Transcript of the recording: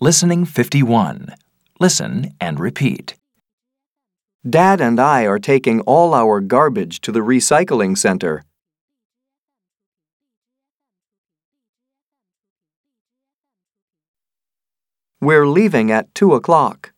Listening 51. Listen and repeat. Dad and I are taking all our garbage to the recycling center. We're leaving at 2 o'clock.